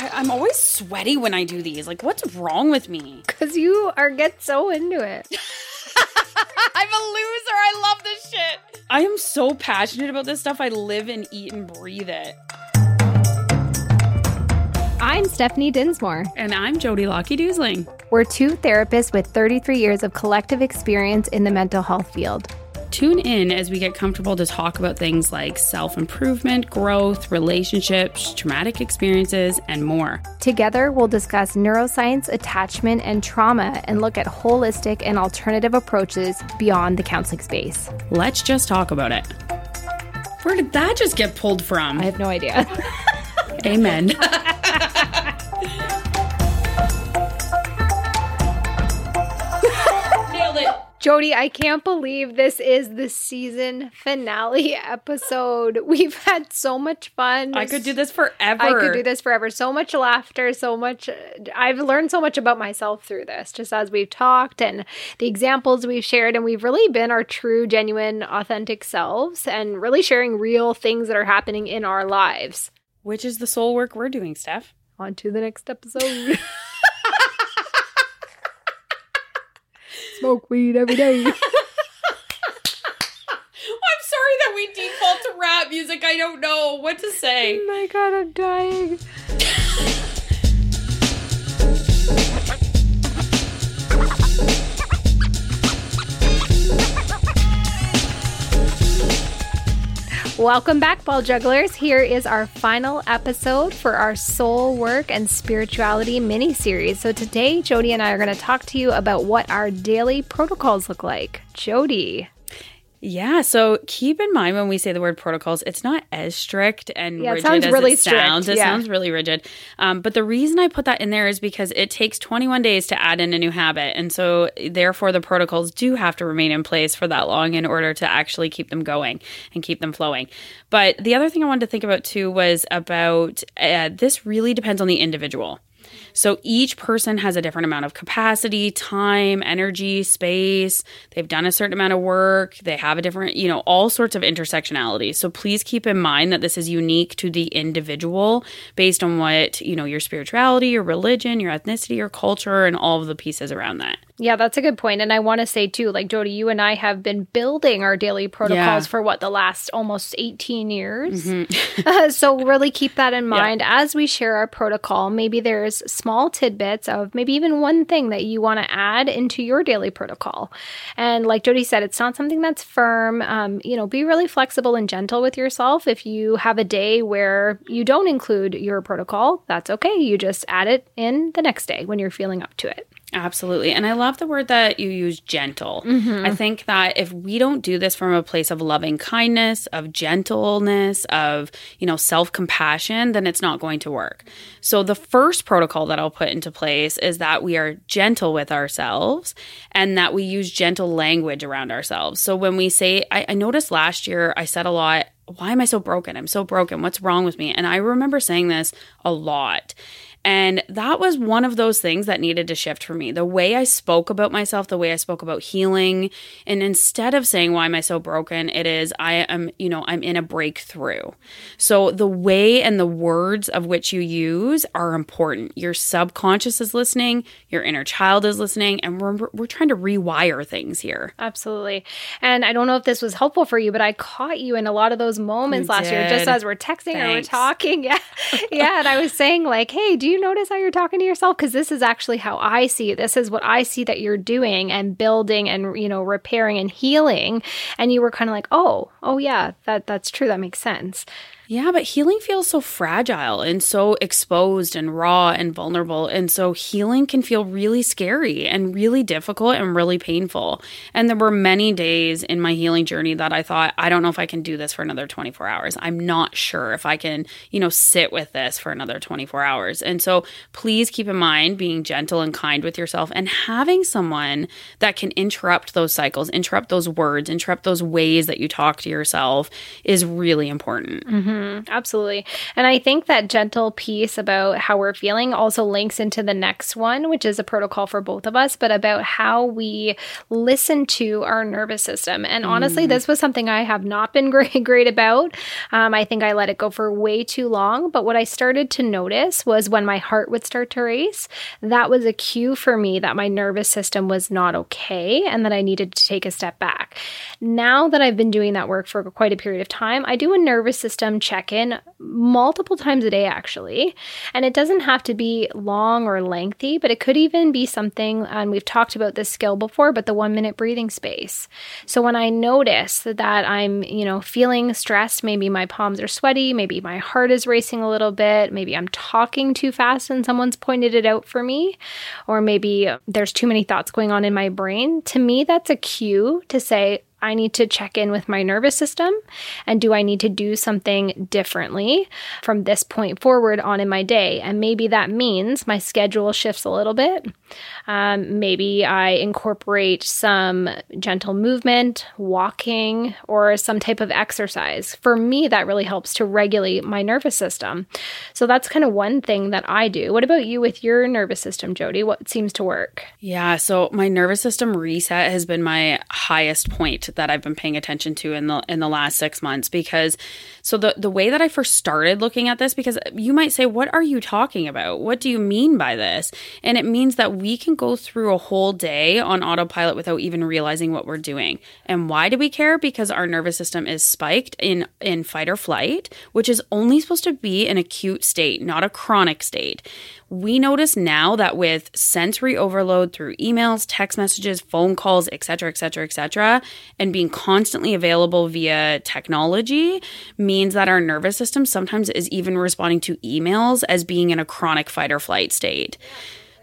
I, I'm always sweaty when I do these. Like, what's wrong with me? Because you are get so into it. I'm a loser. I love this shit. I am so passionate about this stuff. I live and eat and breathe it. I'm Stephanie Dinsmore. And I'm Jodie Lockie Doosling. We're two therapists with 33 years of collective experience in the mental health field. Tune in as we get comfortable to talk about things like self improvement, growth, relationships, traumatic experiences, and more. Together, we'll discuss neuroscience, attachment, and trauma and look at holistic and alternative approaches beyond the counseling space. Let's just talk about it. Where did that just get pulled from? I have no idea. Amen. Jodie, I can't believe this is the season finale episode. We've had so much fun. I could do this forever. I could do this forever. So much laughter, so much. I've learned so much about myself through this, just as we've talked and the examples we've shared. And we've really been our true, genuine, authentic selves and really sharing real things that are happening in our lives. Which is the soul work we're doing, Steph. On to the next episode. Smoke weed every day. I'm sorry that we default to rap music. I don't know what to say. Oh my god, I'm dying. Welcome back, ball jugglers. Here is our final episode for our soul work and spirituality mini series. So, today, Jodie and I are going to talk to you about what our daily protocols look like. Jodie. Yeah, so keep in mind when we say the word protocols, it's not as strict and Yeah, it rigid sounds as really it sounds. strict, It yeah. sounds really rigid. Um, but the reason I put that in there is because it takes 21 days to add in a new habit, and so therefore the protocols do have to remain in place for that long in order to actually keep them going and keep them flowing. But the other thing I wanted to think about too was about uh, this really depends on the individual. So each person has a different amount of capacity, time, energy, space. They've done a certain amount of work. They have a different, you know, all sorts of intersectionality. So please keep in mind that this is unique to the individual based on what, you know, your spirituality, your religion, your ethnicity, your culture, and all of the pieces around that. Yeah, that's a good point. And I want to say too, like Jodie, you and I have been building our daily protocols Yeah. for what the last almost 18 years. Uh, so really keep that in mind as we share our protocol. Maybe there's small tidbits of maybe even one thing that you want to add into your daily protocol. And like Jodie said, it's not something that's firm. Um, you know, be really flexible and gentle with yourself. If you have a day where you don't include your protocol, that's okay. You just add it in the next day when you're feeling up to it. Absolutely. And I love the word that you use gentle. Mm-hmm. I think that if we don't do this from a place of loving kindness, of gentleness, of, you know, self-compassion, then it's not going to work. So the first protocol that I'll put into place is that we are gentle with ourselves and that we use gentle language around ourselves. So when we say I, I noticed last year I said a lot, why am I so broken? I'm so broken. What's wrong with me? And I remember saying this a lot. And that was one of those things that needed to shift for me. The way I spoke about myself, the way I spoke about healing. And instead of saying, why am I so broken? It is, I am, you know, I'm in a breakthrough. So the way and the words of which you use are important. Your subconscious is listening, your inner child is listening, and we're, we're trying to rewire things here. Absolutely. And I don't know if this was helpful for you, but I caught you in a lot of those moments You last year, just as we're texting or we're talking. Yeah. yeah. And I was saying, like, hey, do you notice how you're talking to yourself? Because this is actually how I see it. This is what I see that you're doing and building and, you know, repairing and healing. And you were kind of like, oh, oh, yeah, that that's true. That makes sense. Yeah, but healing feels so fragile and so exposed and raw and vulnerable. And so healing can feel really scary and really difficult and really painful. And there were many days in my healing journey that I thought, I don't know if I can do this for another 24 hours. I'm not sure if I can, you know, sit with this for another 24 hours. And so please keep in mind being gentle and kind with yourself and having someone that can interrupt those cycles, interrupt those words, interrupt those ways that you talk to yourself is really important. Mm-hmm, absolutely. And I think that gentle piece about how we're feeling also links into the next one, which is a protocol for both of us, but about how we listen to our nervous system. And honestly, mm. this was something I have not been great, great about. Um, I think I let it go for way too long. But what I started to notice was when my heart would start to race, that was a cue for me that my nervous system was not okay and that I needed to take a step back. Now that I've been doing that work for quite a period of time, I do a nervous system check in multiple times a day, actually. And it doesn't have to be long or lengthy, but it could even be something, and we've talked about this skill before, but the one minute breathing space. So when I notice that I'm, you know, feeling stressed, maybe my palms are sweaty, maybe my heart is racing a little bit, maybe I'm talking too fast and someone's pointed it out for me, or maybe there's too many thoughts going on in my brain, to me, that's a cue to say, I need to check in with my nervous system and do I need to do something differently from this point forward on in my day? And maybe that means my schedule shifts a little bit. Um, maybe I incorporate some gentle movement, walking, or some type of exercise. For me, that really helps to regulate my nervous system. So that's kind of one thing that I do. What about you with your nervous system, Jodie? What seems to work? Yeah, so my nervous system reset has been my highest point that I've been paying attention to in the in the last 6 months because so the the way that I first started looking at this because you might say what are you talking about? What do you mean by this? And it means that we can go through a whole day on autopilot without even realizing what we're doing. And why do we care? Because our nervous system is spiked in in fight or flight, which is only supposed to be an acute state, not a chronic state we notice now that with sensory overload through emails, text messages, phone calls, etc., etc., etc., and being constantly available via technology means that our nervous system sometimes is even responding to emails as being in a chronic fight or flight state.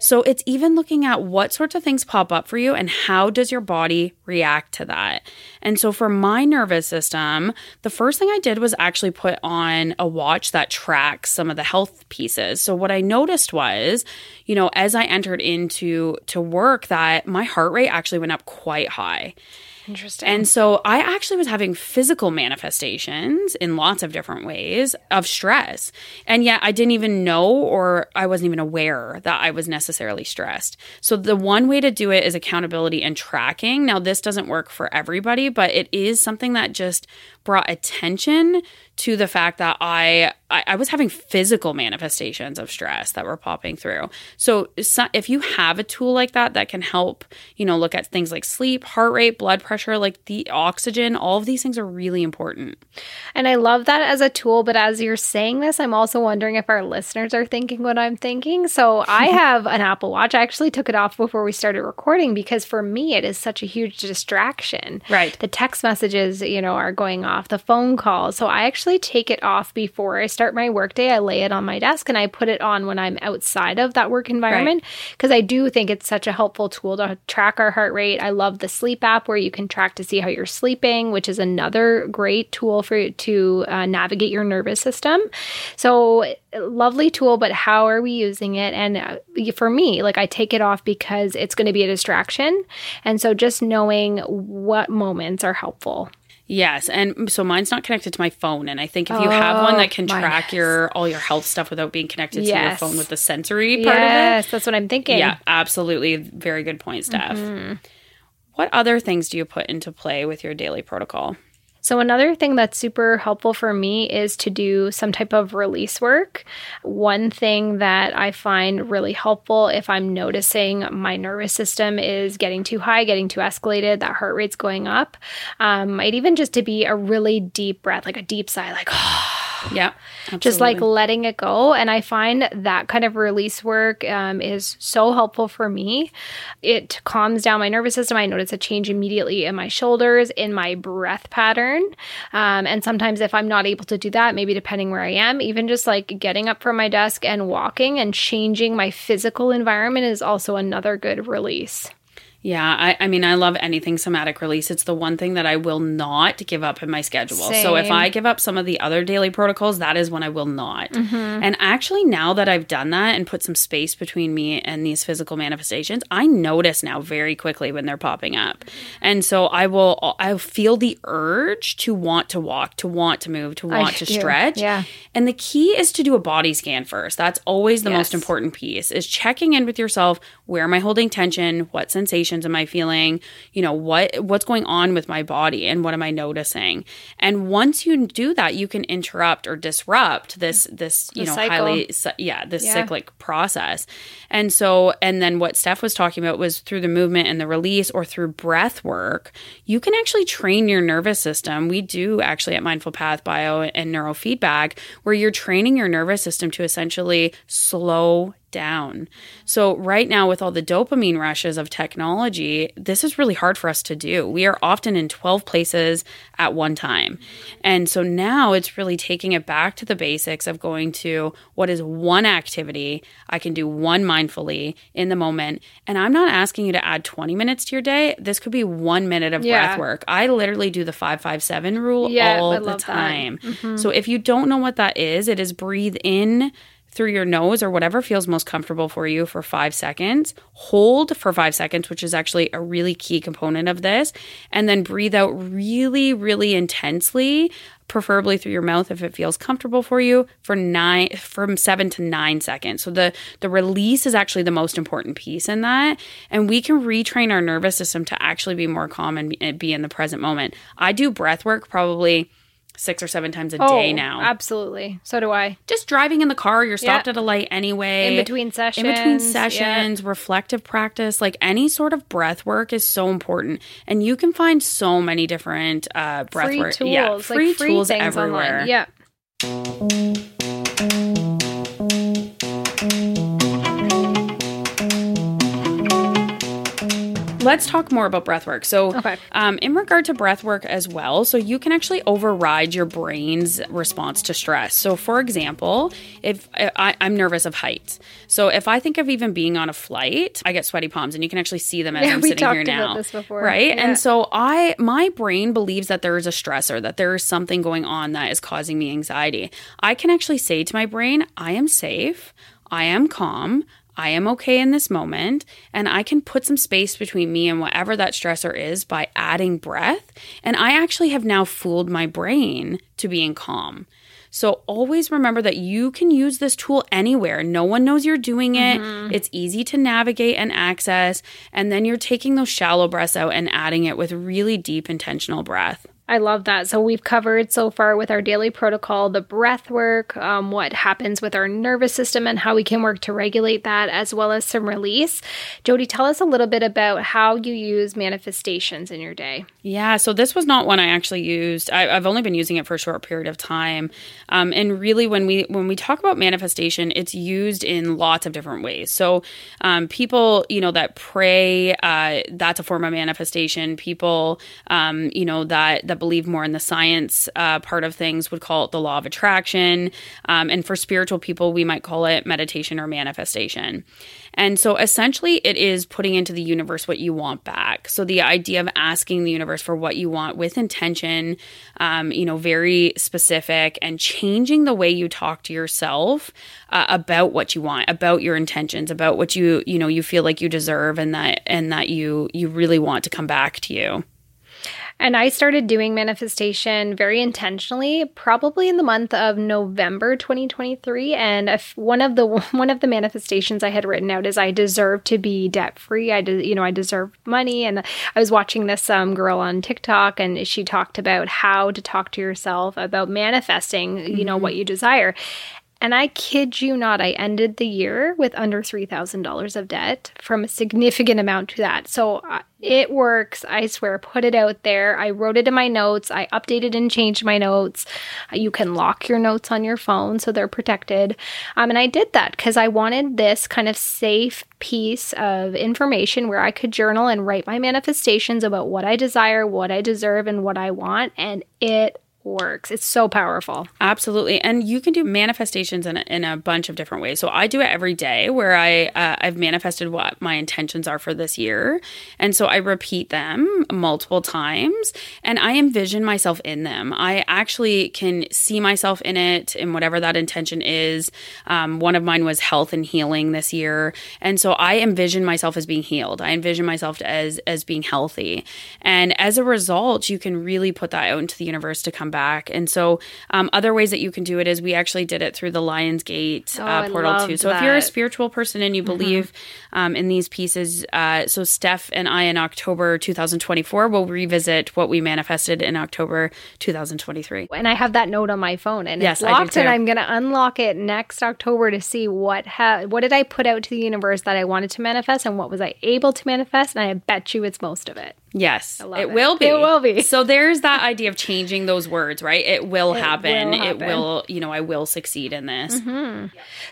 So it's even looking at what sorts of things pop up for you and how does your body react to that. And so for my nervous system, the first thing I did was actually put on a watch that tracks some of the health pieces. So what I noticed was, you know, as I entered into to work that my heart rate actually went up quite high. Interesting. And so I actually was having physical manifestations in lots of different ways of stress. And yet I didn't even know or I wasn't even aware that I was necessarily stressed. So the one way to do it is accountability and tracking. Now, this doesn't work for everybody, but it is something that just brought attention to the fact that I, I, I was having physical manifestations of stress that were popping through. So, so if you have a tool like that that can help, you know, look at things like sleep, heart rate, blood pressure, like the oxygen, all of these things are really important. And I love that as a tool, but as you're saying this, I'm also wondering if our listeners are thinking what I'm thinking. So I have an Apple Watch. I actually took it off before we started recording because for me it is such a huge distraction. Right. The text messages, you know, are going off, the phone calls. So I actually actually take it off before I start my workday. I lay it on my desk and I put it on when I'm outside of that work environment because right. I do think it's such a helpful tool to track our heart rate. I love the sleep app where you can track to see how you're sleeping, which is another great tool for to uh, navigate your nervous system. So lovely tool, but how are we using it? And uh, for me, like I take it off because it's going to be a distraction. And so just knowing what moments are helpful. Yes, and so mine's not connected to my phone, and I think if you oh, have one that can track your all your health stuff without being connected yes. to your phone with the sensory part yes, of it, yes, that's what I'm thinking. Yeah, absolutely, very good point, Steph. Mm-hmm. What other things do you put into play with your daily protocol? So, another thing that's super helpful for me is to do some type of release work. One thing that I find really helpful if I'm noticing my nervous system is getting too high, getting too escalated, that heart rate's going up, um, might even just to be a really deep breath, like a deep sigh, like, oh yeah. Absolutely. Just like letting it go. And I find that kind of release work um, is so helpful for me. It calms down my nervous system. I notice a change immediately in my shoulders, in my breath pattern. Um, and sometimes, if I'm not able to do that, maybe depending where I am, even just like getting up from my desk and walking and changing my physical environment is also another good release. Yeah, I, I mean, I love anything somatic release. It's the one thing that I will not give up in my schedule. So if I give up some of the other daily protocols, that is when I will not. Mm-hmm. And actually, now that I've done that and put some space between me and these physical manifestations, I notice now very quickly when they're popping up. And so I will, I feel the urge to want to walk, to want to move, to I want to do, stretch. yeah. And the key is to do a body scan first. That's always the most important piece is checking in with yourself. Where am I holding tension? What sensations am I feeling? You know, what what's going on with my body and what am I noticing? And once you do that, you can interrupt or disrupt this this, you The know, cycle. highly yeah, this Yeah. cyclic process. And so and then what Steph was talking about was through the movement and the release or through breath work, you can actually train your nervous system. We do actually at Mindful Path Bio and Neurofeedback where you're training your nervous system to essentially slow down. So, right now, with all the dopamine rushes of technology, this is really hard for us to do. We are often in 12 places at one time. And so now it's really taking it back to the basics of going to what is one activity I can do one mindfully in the moment. And I'm not asking you to add 20 minutes to your day. This could be one minute of Yeah. breath work. I literally do the 557 rule Yeah, all the that. Mm-hmm. time. So if you don't know what that is, it is breathe in through your nose or whatever feels most comfortable for you for five seconds. Hold for five seconds, which is actually a really key component of this. And then breathe out really, really intensely, preferably through your mouth if it feels comfortable for you, for nine from seven to nine seconds. So the the release is actually the most important piece in that. And we can retrain our nervous system to actually be more calm and be- in the present moment. I do breath work probably six or seven times a day now Oh, absolutely. So do I. just driving in the car, you're stopped Yeah. at a light anyway. In between sessions. In between yeah. sessions, reflective practice, like any sort of breath work is so important. And you can find so many different uh, breath free work. tools, yeah, like free, free tools everywhere. online. Yeah. Let's talk more about breath work. So, Okay. um, in regard to breath work as well, so you can actually override your brain's response to stress. So, for example, if I, I'm nervous of heights, so if I think of even being on a flight, I get sweaty palms, and you can actually see them as Yeah, I'm sitting here talked about now. this before. right? Yeah. And so, I my brain believes that there is a stressor, that there is something going on that is causing me anxiety. I can actually say to my brain, "I am safe. I am calm." I am okay in this moment, and I can put some space between me and whatever that stressor is by adding breath. And I actually have now fooled my brain to being calm. So always remember that you can use this tool anywhere. No one knows you're doing it. Mm-hmm. It's easy to navigate and access. And then you're taking those shallow breaths out and adding it with really deep, intentional breath. I love that. So we've covered so far with our daily protocol the breath work, um, what happens with our nervous system, and how we can work to regulate that, as well as some release. Jodie, tell us a little bit about how you use manifestations in your day. Yeah, so this was not one I actually used. I, I've only been using it for a short period of time, um, and really, when we when we talk about manifestation, it's used in lots of different ways. So, um, people, you know, that pray, uh, that's a form of manifestation. People, um, you know, that that believe more in the science uh, part of things would call it the law of attraction, um, and for spiritual people, we might call it meditation or manifestation. And so essentially, it is putting into the universe what you want back. So the idea of asking the universe for what you want with intention, um, you know, very specific, and changing the way you talk to yourself uh, about what you want, about your intentions, about what you you know you feel like you deserve, and that and that you you really want to come back to you. And I started doing manifestation very intentionally, probably in the month of November 2023. And if one of the one of the manifestations I had written out is I deserve to be debt free. I de- you know I deserve money. And I was watching this um, girl on TikTok, and she talked about how to talk to yourself about manifesting. You know what you desire. And I kid you not, I ended the year with under $3,000 of debt from a significant amount to that. So uh, it works. I swear, put it out there. I wrote it in my notes. I updated and changed my notes. You can lock your notes on your phone so they're protected. Um, and I did that because I wanted this kind of safe piece of information where I could journal and write my manifestations about what I desire, what I deserve, and what I want. And it works. It's so powerful. Absolutely. And you can do manifestations in a, in a bunch of different ways. So I do it every day where I, uh, I've manifested what my intentions are for this year. And so I repeat them multiple times and I envision myself in them. I actually can see myself in it in whatever that intention is. Um, one of mine was health and healing this year. And so I envision myself as being healed. I envision myself as, as being healthy. And as a result, you can really put that out into the universe to come back. And so, um, other ways that you can do it is we actually did it through the Lions Gate Oh, uh, portal too. So, loved if you're a spiritual person and you believe um, in these pieces, uh, so Steph and I in October 2024 will revisit what we manifested in October 2023. And I have that note on my phone and Yes, it's locked, and I'm going to unlock it next October to see what ha- what did I put out to the universe that I wanted to manifest and what was I able to manifest and I bet you it's most of it. Yes, it, it. will be. It will be. So there's that idea of changing those words, right? It will happen. will It will, you know, I will succeed in this.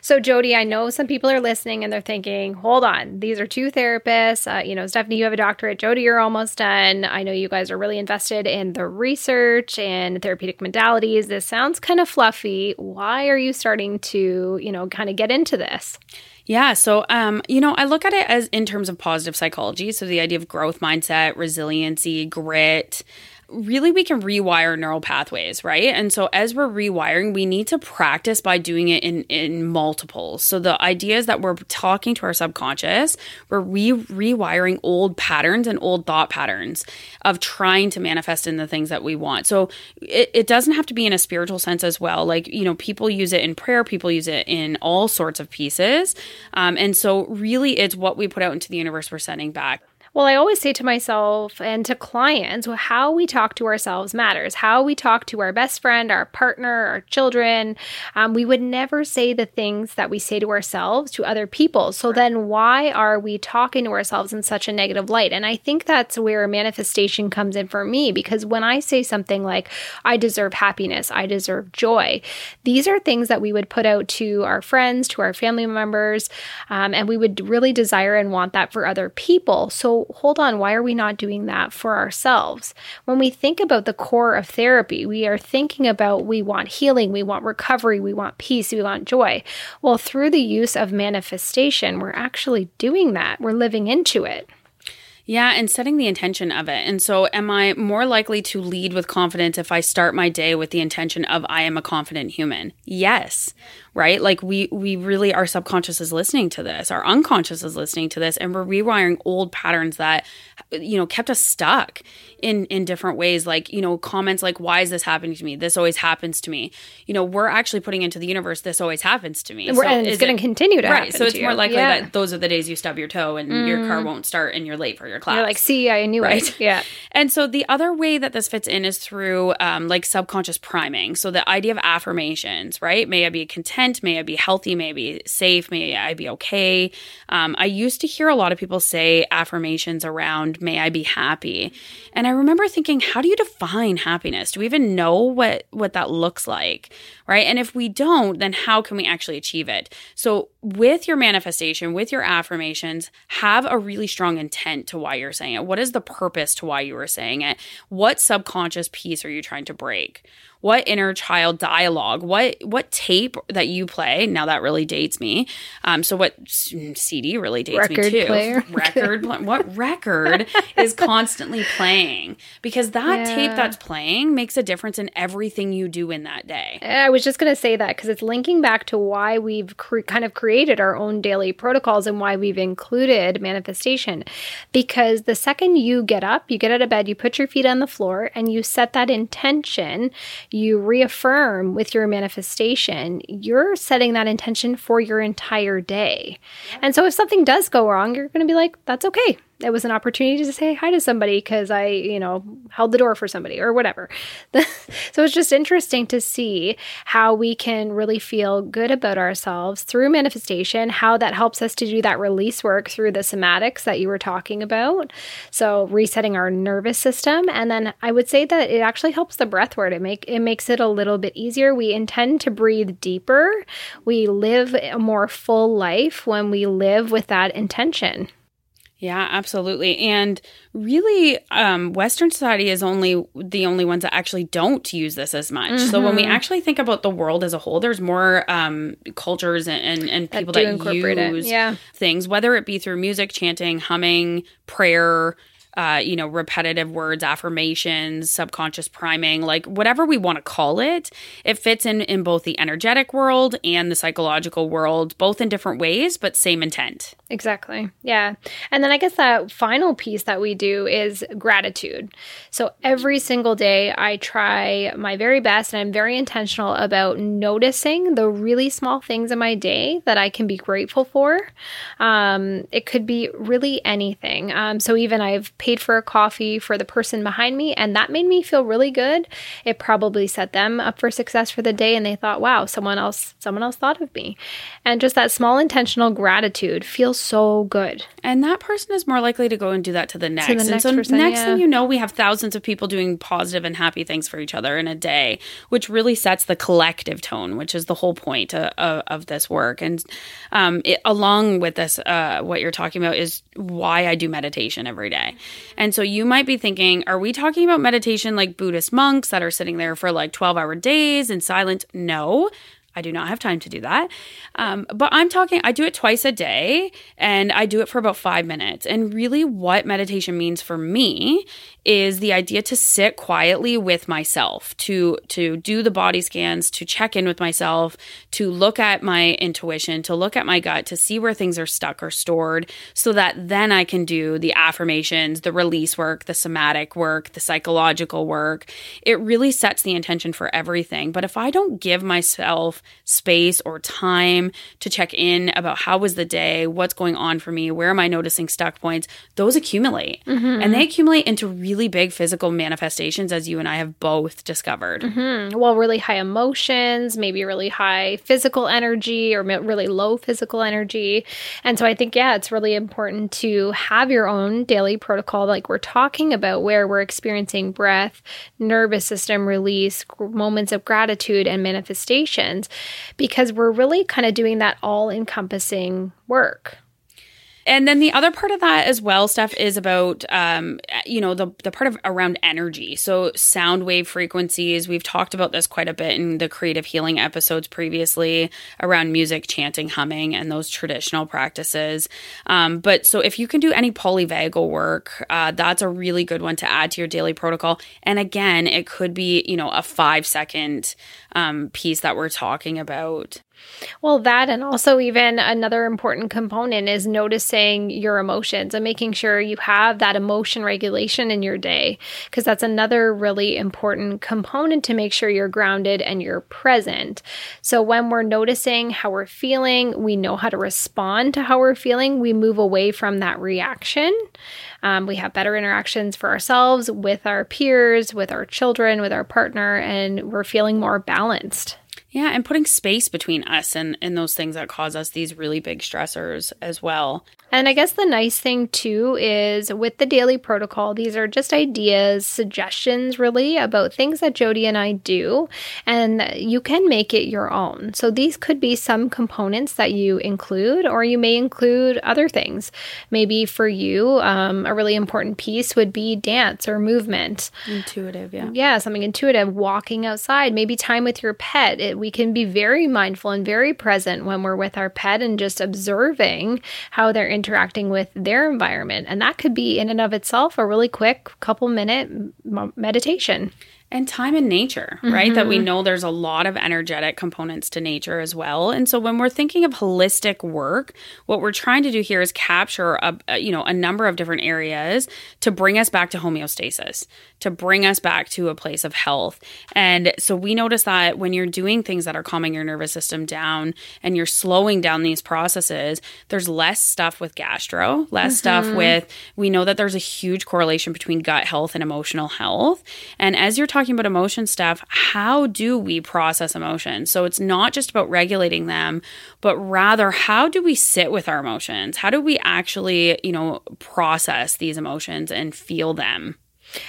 So, Jodie, I know some people are listening and they're thinking, hold on, these are two therapists. Uh, you know, Stephanie, you have a doctorate. Jodie, you're almost done. I know you guys are really invested in the research and therapeutic modalities. This sounds kind of fluffy. Why are you starting to, you know, kind of get into this? Yeah. So, um, you know, I look at it as in terms of positive psychology. So the idea of growth mindset, resiliency, grit. Really, we can rewire neural pathways, right? And so, as we're rewiring, we need to practice by doing it in in multiples. So, the idea is that we're talking to our subconscious, we're re- rewiring old patterns and old thought patterns of trying to manifest in the things that we want. So, it, it doesn't have to be in a spiritual sense as well. Like, you know, people use it in prayer, people use it in all sorts of pieces. Um, and so, really, it's what we put out into the universe we're sending back. Well, I always say to myself and to clients, how we talk to ourselves matters. How we talk to our best friend, our partner, our children. Um, we would never say the things that we say to ourselves to other people. So then, why are we talking to ourselves in such a negative light? And I think that's where manifestation comes in for me because when I say something like, I deserve happiness, I deserve joy, these are things that we would put out to our friends, to our family members, um, and we would really desire and want that for other people. So, hold on, why are we not doing that for ourselves? When we think about the core of therapy, we are thinking about we want healing, we want recovery, we want peace, we want joy. Well, through the use of manifestation, we're actually doing that, we're living into it. Yeah, and setting the intention of it. And so, am I more likely to lead with confidence if I start my day with the intention of I am a confident human? Yes. Right? Like we we really our subconscious is listening to this. Our unconscious is listening to this and we're rewiring old patterns that you know kept us stuck in in different ways like, you know, comments like why is this happening to me? This always happens to me. You know, we're actually putting into the universe this always happens to me. And we're- and it's going to continue to Right. happen So it's more likely Yeah. Mm. that those are the days you stub your toe and your car won't start and you're late for your class. You're like, see, I knew Right. it. Yeah. And so the other way that this fits in is through um, like subconscious priming. So the idea of affirmations, right? May I be content? May I be healthy? May I be safe? May I be okay? Um, I used to hear a lot of people say affirmations around "May I be happy," and I remember thinking, how do you define happiness? Do we even know what what that looks like, right? And if we don't, then how can we actually achieve it? So with your manifestation, with your affirmations, have a really strong intent to why you're saying it. What is the purpose to why you are saying it? What subconscious piece are you trying to break? What inner child dialogue? What what tape that you play? Now that really dates me. Um, so what CD really dates Record me too? player. Record. what record is constantly playing? Because that tape that's playing makes a difference in everything you do in that day. I was just going to say that because it's linking back to why we've cre- kind of created our own daily protocols and why we've included manifestation. Because the second you get up, you get out of bed, you put your feet on the floor, and you set that intention, you reaffirm with your manifestation, you're setting that intention for your entire day. And so if something does go wrong, you're going to be like, that's okay. It was an opportunity to say hi to somebody because I, you know, held the door for somebody or whatever. so it's just interesting to see how we can really feel good about ourselves through manifestation, how that helps us to do that release work through the somatics that you were talking about. So resetting our nervous system. And then I would say that it actually helps the breath work. It make it makes it a little bit easier. We intend to breathe deeper. We live a more full life when we live with that intention. Yeah, absolutely. And really, um, Western society is only the only ones that actually don't use this as much. Mm-hmm. So when we mm-hmm. actually think about the world as a whole, there's more um, cultures and, and, and people that, that use yeah. things, whether it be through music, chanting, humming, prayer, uh, you know, repetitive words, affirmations, subconscious priming, like whatever we want to call it, it fits in in both the energetic world and the psychological world, both in different ways, but same intent. Exactly. Yeah. And then I guess that final piece that we do is gratitude. So every single day, I try my very best and I'm very intentional about noticing the really small things in my day that I can be grateful for. Um, it could be really anything. Um, so even I've paid for a coffee for the person behind me, and that made me feel really good. It probably set them up for success for the day, and they thought, "Wow, someone else, someone else thought of me." And just that small intentional gratitude feels so good. And that person is more likely to go and do that to the next. To the next and so person, next yeah. thing you know, we have thousands of people doing positive and happy things for each other in a day, which really sets the collective tone, which is the whole point of, of, of this work. And um, it, along with this, uh, what you're talking about is why I do meditation every day. And so you might be thinking, are we talking about meditation like Buddhist monks that are sitting there for like 12 hour days in silence? No. I do not have time to do that. Um, but I'm talking, I do it twice a day and I do it for about five minutes. And really, what meditation means for me is the idea to sit quietly with myself, to to do the body scans, to check in with myself, to look at my intuition, to look at my gut, to see where things are stuck or stored, so that then I can do the affirmations, the release work, the somatic work, the psychological work. It really sets the intention for everything. But if I don't give myself space or time to check in about how was the day, what's going on for me, where am I noticing stuck points, those accumulate. Mm-hmm. And they accumulate into really big physical manifestations, as you and I have both discovered. Mm-hmm. Well, really high emotions, maybe really high physical energy, or really low physical energy. And so I think, yeah, it's really important to have your own daily protocol, like we're talking about, where we're experiencing breath, nervous system release, moments of gratitude, and manifestations, because we're really kind of doing that all encompassing work and then the other part of that as well stuff is about um, you know the the part of around energy. So sound wave frequencies we've talked about this quite a bit in the creative healing episodes previously around music chanting humming and those traditional practices. Um, but so if you can do any polyvagal work uh, that's a really good one to add to your daily protocol. And again it could be you know a five second um, piece that we're talking about well, that and also even another important component is noticing your emotions and making sure you have that emotion regulation in your day because that's another really important component to make sure you're grounded and you're present. So when we're noticing how we're feeling, we know how to respond to how we're feeling, we move away from that reaction. Um, we have better interactions for ourselves, with our peers, with our children, with our partner, and we're feeling more balanced. Yeah, and putting space between us and, and those things that cause us these really big stressors as well. And I guess the nice thing too is with the daily protocol, these are just ideas, suggestions really about things that Jodie and I do, and you can make it your own. So these could be some components that you include, or you may include other things. Maybe for you, um, a really important piece would be dance or movement. Intuitive, yeah. Yeah, something intuitive, walking outside, maybe time with your pet. It, we can be very mindful and very present when we're with our pet and just observing how they're interacting with their environment. And that could be, in and of itself, a really quick couple minute meditation and time in nature, right? Mm-hmm. That we mm-hmm. know there's a lot of energetic components to nature as well. And so when we're thinking of holistic work, what we're trying to do here is capture a, a, you know a number of different areas to bring us back to homeostasis, to bring us back to a place of health. And so we notice that when you're doing things that are calming your nervous system down and you're slowing down these processes, there's less stuff with gastro, less mm-hmm. stuff with we know that there's a huge correlation between gut health and emotional health. And as you're talking about emotion stuff, how do we process emotions? So it's not just about regulating them, but rather how do we sit with our emotions? How do we actually, you know, process these emotions and feel them?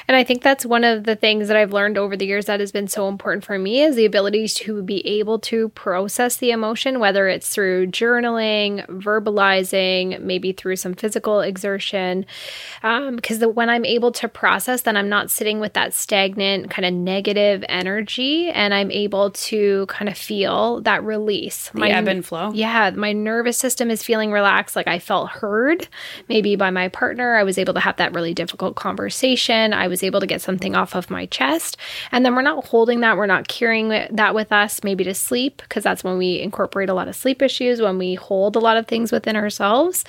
And I think that's one of the things that I've learned over the years that has been so important for me is the ability to be able to process the emotion, whether it's through journaling, verbalizing, maybe through some physical exertion. Because um, when I'm able to process, then I'm not sitting with that stagnant kind of negative energy and I'm able to kind of feel that release. The my, ebb and flow. Yeah. My nervous system is feeling relaxed. Like I felt heard maybe by my partner. I was able to have that really difficult conversation. I was able to get something off of my chest. And then we're not holding that, we're not carrying that with us, maybe to sleep, because that's when we incorporate a lot of sleep issues, when we hold a lot of things within ourselves.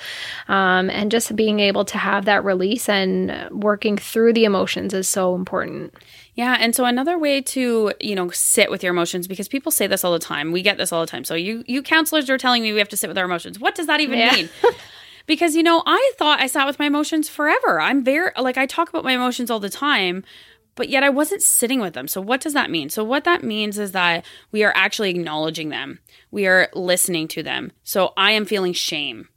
Um, and just being able to have that release and working through the emotions is so important. Yeah, and so another way to, you know, sit with your emotions because people say this all the time. We get this all the time. So you you counselors are telling me we have to sit with our emotions. What does that even yeah. mean? because you know i thought i sat with my emotions forever i'm very like i talk about my emotions all the time but yet i wasn't sitting with them so what does that mean so what that means is that we are actually acknowledging them we are listening to them so i am feeling shame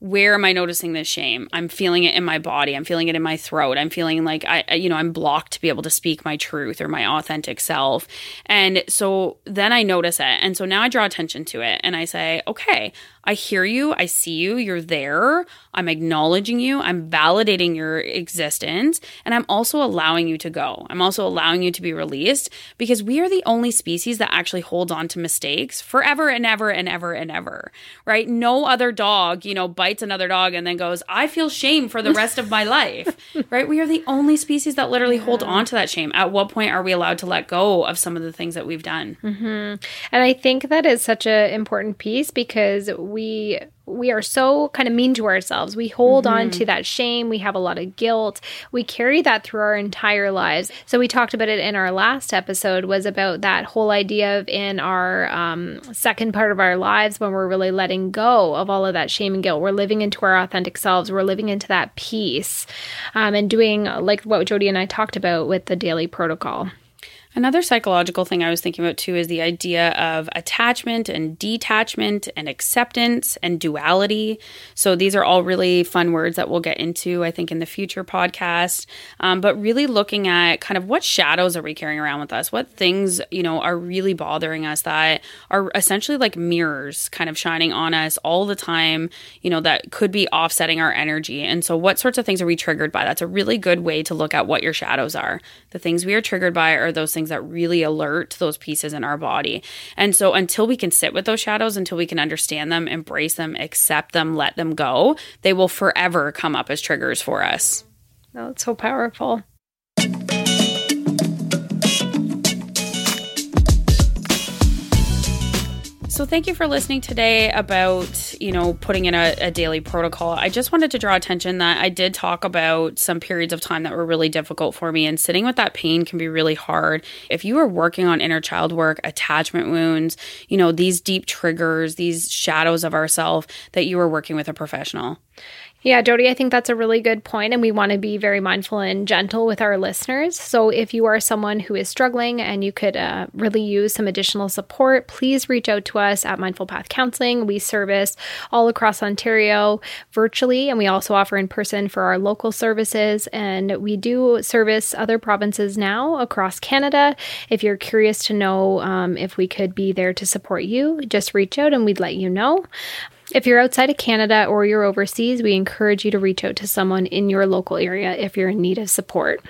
where am I noticing this shame? I'm feeling it in my body. I'm feeling it in my throat. I'm feeling like I, you know, I'm blocked to be able to speak my truth or my authentic self. And so then I notice it. And so now I draw attention to it and I say, okay, I hear you. I see you. You're there. I'm acknowledging you. I'm validating your existence. And I'm also allowing you to go. I'm also allowing you to be released because we are the only species that actually holds on to mistakes forever and ever and ever and ever, right? No other dog, you know, bites another dog and then goes, I feel shame for the rest of my life, right? We are the only species that literally yeah. hold on to that shame. At what point are we allowed to let go of some of the things that we've done? Mm-hmm. And I think that is such an important piece because we we we are so kind of mean to ourselves. We hold mm-hmm. on to that shame. We have a lot of guilt. We carry that through our entire lives. So we talked about it in our last episode was about that whole idea of in our um, second part of our lives when we're really letting go of all of that shame and guilt. We're living into our authentic selves. We're living into that peace um, and doing like what Jodie and I talked about with the daily protocol. Another psychological thing I was thinking about too is the idea of attachment and detachment and acceptance and duality. So these are all really fun words that we'll get into, I think, in the future podcast. Um, but really looking at kind of what shadows are we carrying around with us? What things, you know, are really bothering us that are essentially like mirrors kind of shining on us all the time, you know, that could be offsetting our energy. And so what sorts of things are we triggered by? That's a really good way to look at what your shadows are. The things we are triggered by are those things things that really alert those pieces in our body. And so until we can sit with those shadows, until we can understand them, embrace them, accept them, let them go, they will forever come up as triggers for us. It's so powerful. So thank you for listening today about, you know, putting in a, a, daily protocol. I just wanted to draw attention that I did talk about some periods of time that were really difficult for me and sitting with that pain can be really hard. If you are working on inner child work, attachment wounds, you know, these deep triggers, these shadows of ourself that you are working with a professional. Yeah, Jodie, I think that's a really good point, and we want to be very mindful and gentle with our listeners. So, if you are someone who is struggling and you could uh, really use some additional support, please reach out to us at Mindful Path Counseling. We service all across Ontario virtually, and we also offer in person for our local services. And we do service other provinces now across Canada. If you're curious to know um, if we could be there to support you, just reach out and we'd let you know. If you're outside of Canada or you're overseas, we encourage you to reach out to someone in your local area if you're in need of support.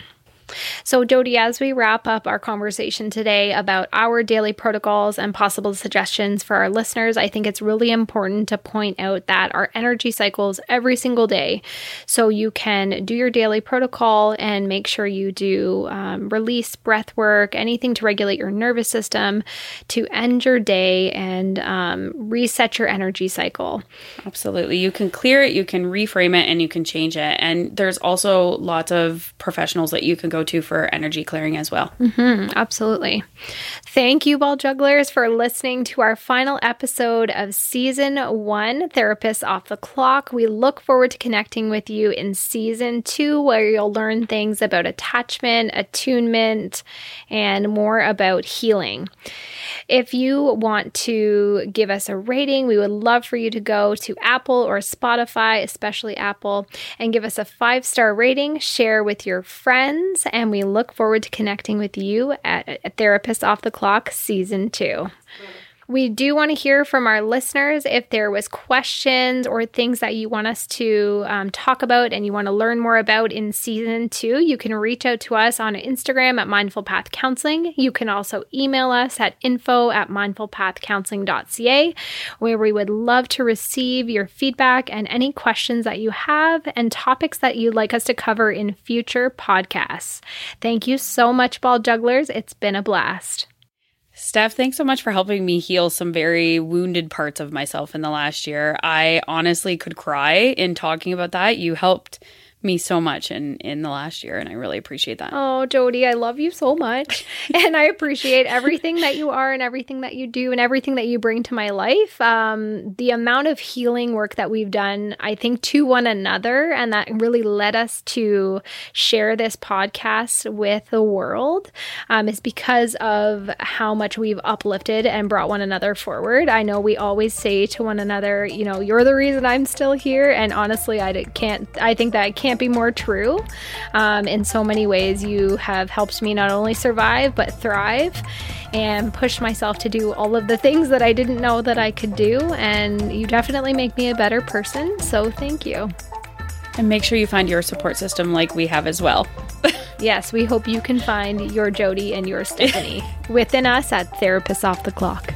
So, Jodie, as we wrap up our conversation today about our daily protocols and possible suggestions for our listeners, I think it's really important to point out that our energy cycles every single day. So, you can do your daily protocol and make sure you do um, release breath work, anything to regulate your nervous system to end your day and um, reset your energy cycle. Absolutely. You can clear it, you can reframe it, and you can change it. And there's also lots of professionals that you can go to for energy clearing as well. Mm-hmm, absolutely. Thank you, ball jugglers, for listening to our final episode of season one, Therapists Off the Clock. We look forward to connecting with you in season two, where you'll learn things about attachment, attunement, and more about healing. If you want to give us a rating, we would love for you to go to Apple or Spotify, especially Apple, and give us a five star rating, share with your friends, and we look forward to connecting with you at, at Therapist Off the Clock Season 2. We do want to hear from our listeners if there was questions or things that you want us to um, talk about and you want to learn more about in season two. You can reach out to us on Instagram at Mindful Path Counseling. You can also email us at info at mindfulpathcounseling.ca, where we would love to receive your feedback and any questions that you have and topics that you'd like us to cover in future podcasts. Thank you so much, Ball Jugglers. It's been a blast. Steph, thanks so much for helping me heal some very wounded parts of myself in the last year. I honestly could cry in talking about that. You helped me so much in in the last year and I really appreciate that. Oh, Jodie, I love you so much. and I appreciate everything that you are and everything that you do and everything that you bring to my life. Um, the amount of healing work that we've done, I think, to one another, and that really led us to share this podcast with the world um, is because of how much we've uplifted and brought one another forward. I know we always say to one another, you know, you're the reason I'm still here. And honestly, I can't, I think that I can't can't be more true. Um, in so many ways, you have helped me not only survive, but thrive and push myself to do all of the things that I didn't know that I could do. And you definitely make me a better person. So thank you. And make sure you find your support system like we have as well. yes, we hope you can find your Jodie and your Stephanie within us at Therapists Off the Clock.